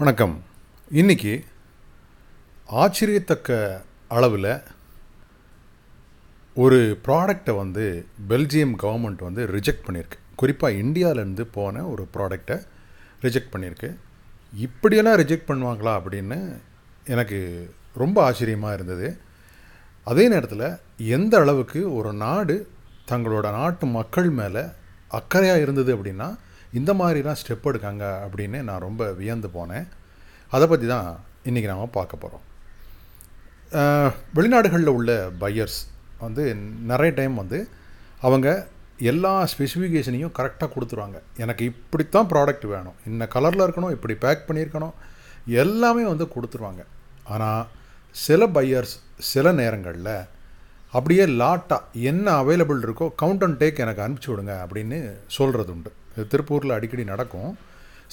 வணக்கம். இன்னைக்கு ஆச்சரியத்தக்க அளவில் ஒரு ப்ராடக்டை வந்து பெல்ஜியம் கவர்மெண்ட் வந்து ரிஜெக்ட் பண்ணியிருக்கு. குறிப்பாக இந்தியாவிலேருந்து போன ஒரு ப்ராடக்டை ரிஜெக்ட் பண்ணியிருக்கு. இப்படியெல்லாம் ரிஜெக்ட் பண்ணுவாங்களா அப்படின்னு எனக்கு ரொம்ப ஆச்சரியமாக இருந்தது. அதே நேரத்தில் எந்த அளவுக்கு ஒரு நாடு தங்களோட நாட்டு மக்கள் மேலே அக்கறையாக இருந்தது அப்படின்னா இந்த மாதிரிலாம் ஸ்டெப் எடுக்காங்க அப்படின்னு நான் ரொம்ப வியந்து போனேன். அதை பற்றி தான் இன்றைக்கி நாம் பார்க்க போகிறோம் வெளிநாடுகளில் உள்ள பையர்ஸ் வந்து நிறைய டைம் வந்து அவங்க எல்லா ஸ்பெசிஃபிகேஷனையும் கரெக்டாக கொடுத்துருவாங்க. எனக்கு இப்படித்தான் ப்ராடக்ட் வேணும். இன்ன கலரில் இருக்கணும் இப்படி பேக் பண்ணியிருக்கணும். எல்லாமே வந்து கொடுத்துருவாங்க. ஆனால் சில பையர்ஸ் சில நேரங்களில் அப்படியே லாட்டாக என்ன அவைலபிள் இருக்கோ கவுண்ட் அண்ட் டேக் எனக்கு அனுப்பிச்சி விடுங்க அப்படின்னு சொல்கிறது உண்டு. இது திருப்பூரில் அடிக்கடி நடக்கும்.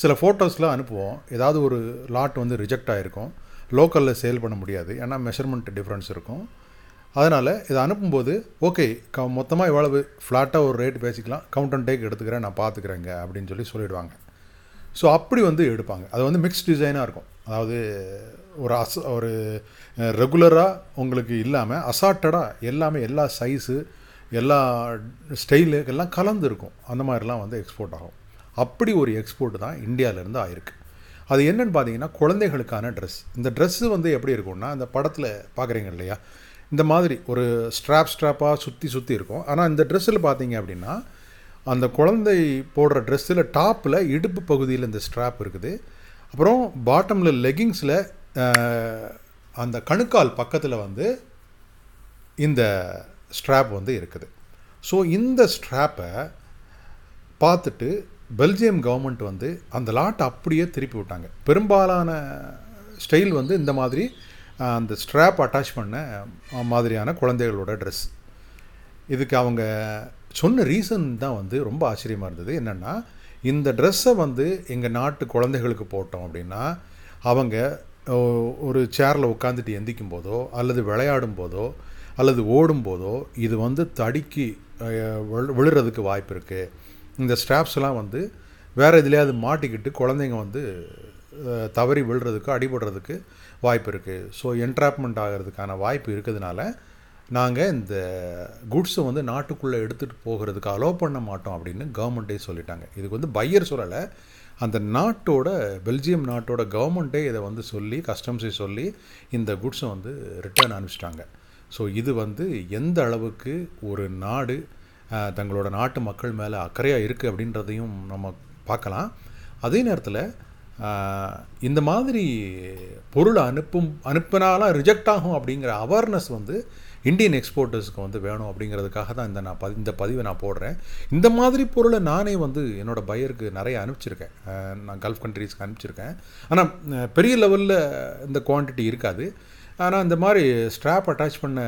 சில ஃபோட்டோஸ்லாம் அனுப்புவோம். ஏதாவது ஒரு லாட் வந்து ரிஜெக்ட் ஆகிருக்கும் லோக்கலில் சேல் பண்ண முடியாது. ஏன்னா மெஷர்மெண்ட் டிஃப்ரென்ஸ் இருக்கும். அதனால் இதை அனுப்பும்போது ஓகே க மொத்தமாக இவ்வளவு ஃப்ளாட்டாக ஒரு ரேட் பேசிக்கலாம். கவுண்ட் அண்ட் டேக் எடுத்துக்கிறேன் நான் பார்த்துக்கிறேங்க அப்படின்னு சொல்லி சொல்லிவிடுவாங்க ஸோ அப்படி வந்து எடுப்பாங்க. அது வந்து மிக்ஸ் டிசைனாக இருக்கும். அதாவது ஒரு அஸ் ஒரு ரெகுலராக உங்களுக்கு இல்லாமல் அசார்ட்டடாக எல்லாமே எல்லா சைஸு எல்லா ஸ்டைலு எல்லாம் கலந்து இருக்கும். அந்த மாதிரிலாம் வந்து எக்ஸ்போர்ட் ஆகும். அப்படி ஒரு எக்ஸ்போர்ட் தான் இந்தியாவிலேருந்து ஆயிருக்கு. அது என்னென்னு பார்த்தீங்கன்னா குழந்தைகளுக்கான ட்ரெஸ் இந்த ட்ரெஸ்ஸு வந்து எப்படி இருக்கும்னா அந்த படத்தில் பார்க்குறீங்க இல்லையா? இந்த மாதிரி ஒரு ஸ்ட்ராப் ஸ்ட்ராப்பாக சுற்றி சுற்றி இருக்கும். ஆனால் இந்த ட்ரெஸ்ஸில் பார்த்தீங்க அப்படின்னா அந்த குழந்தை போடுற ட்ரெஸ்ஸில் டாப்பில் இடுப்பு பகுதியில் இந்த ஸ்ட்ராப் இருக்குது. அப்புறம் பாட்டமில் லெகிங்ஸில் அந்த கணுக்கால் பக்கத்தில் வந்து இந்த ஸ்ட்ராப் வந்து இருக்குது. ஸோ இந்த ஸ்ட்ராப்பை பார்த்துட்டு பெல்ஜியம் கவர்மெண்ட் வந்து அந்த லாட்டை அப்படியே திருப்பி விட்டாங்க. பெரும்பாலான ஸ்டைல் வந்து இந்த மாதிரி அந்த ஸ்ட்ராப் அட்டாச் பண்ண மாதிரியான குழந்தைகளோட ட்ரெஸ் இதுக்கு அவங்க சொன்ன ரீசன் தான் வந்து ரொம்ப ஆச்சரியமாக இருந்தது. என்னென்னா இந்த ட்ரெஸ்ஸை வந்து எங்கள் நாட்டு குழந்தைகளுக்கு போட்டோம் அப்படின்னா அவங்க ஒரு சேரில் உட்காந்துட்டு எந்திக்கும் போதோ அல்லது விளையாடும் போதோ அல்லது ஓடும் போதோ இது வந்து தடுக்கி விழுறதுக்கு வாய்ப்பு இருக்குது இந்த ஸ்ட்ராப்ஸ்லாம் வந்து வேறு எதுலையாவது மாட்டிக்கிட்டு குழந்தைங்க வந்து தவறி விழுறதுக்கு அடிபடுறதுக்கு வாய்ப்பு இருக்குது ஸோ என்ட்ராப்மெண்ட் ஆகிறதுக்கான வாய்ப்பு இருக்கிறதுனால நாங்கள் இந்த குட்ஸை வந்து நாட்டுக்குள்ளே எடுத்துகிட்டு போகிறதுக்கு அலோவ் பண்ண மாட்டோம் அப்படின்னு கவர்மெண்ட்டே சொல்லிட்டாங்க. இதுக்கு வந்து பையர் சொல்லலை. அந்த நாட்டோட பெல்ஜியம் நாட்டோட கவர்மெண்ட்டே இதை வந்து சொல்லி கஸ்டம்ஸை சொல்லி இந்த குட்ஸை வந்து ரிட்டர்ன் அனுப்பிச்சிட்டாங்க. ஸோ இது வந்து எந்த அளவுக்கு ஒரு நாடு தங்களோட நாட்டு மக்கள் மேலே அக்கறையாக இருக்குது அப்படின்றதையும் நம்ம பார்க்கலாம். அதே நேரத்தில் இந்த மாதிரி பொருளை அனுப்பும் அனுப்பினாலாம் ரிஜெக்ட் ஆகும் அப்படிங்கிற அவேர்னஸ் வந்து இந்தியன் எக்ஸ்போர்ட்டர்ஸ்க்கு வந்து வேணும் அப்படிங்கிறதுக்காக தான் இந்த நான் பதி இந்த பதிவை நான் போடுறேன். இந்த மாதிரி பொருளை நானே வந்து என்னோடய பையருக்கு நிறைய அனுப்பிச்சிருக்கேன். நான் கல்ஃப் கண்ட்ரீஸ்க்கு அனுப்பிச்சிருக்கேன். ஆனால் பெரிய லெவலில் இந்த குவான்டிட்டி இருக்காது. ஆனால் இந்த மாதிரி ஸ்ட்ராப் அட்டாச் பண்ண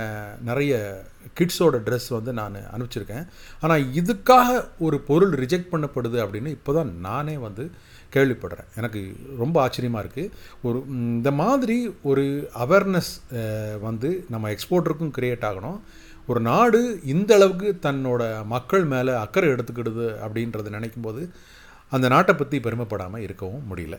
நிறைய கிட்ஸோட ட்ரெஸ் வந்து நான் அனுப்பிச்சிருக்கேன். ஆனால் இதுக்காக ஒரு பொருள் ரிஜெக்ட் பண்ணப்படுது அப்படின்னு இப்போ தான் நானே வந்து கேள்விப்படுறேன். எனக்கு ரொம்ப ஆச்சரியமாக இருக்குது ஒரு இந்த மாதிரி ஒரு அவேர்னஸ் வந்து நம்ம எக்ஸ்போர்ட்டருக்கும் க்ரியேட் ஆகணும். ஒரு நாடு இந்த அளவுக்கு தன்னோட மக்கள் மேலே அக்கறை எடுத்துக்கிடுது அப்படின்றத நினைக்கும் போது அந்த நாட்டை பற்றி பெருமைப்படாமல் இருக்கவும் முடியல.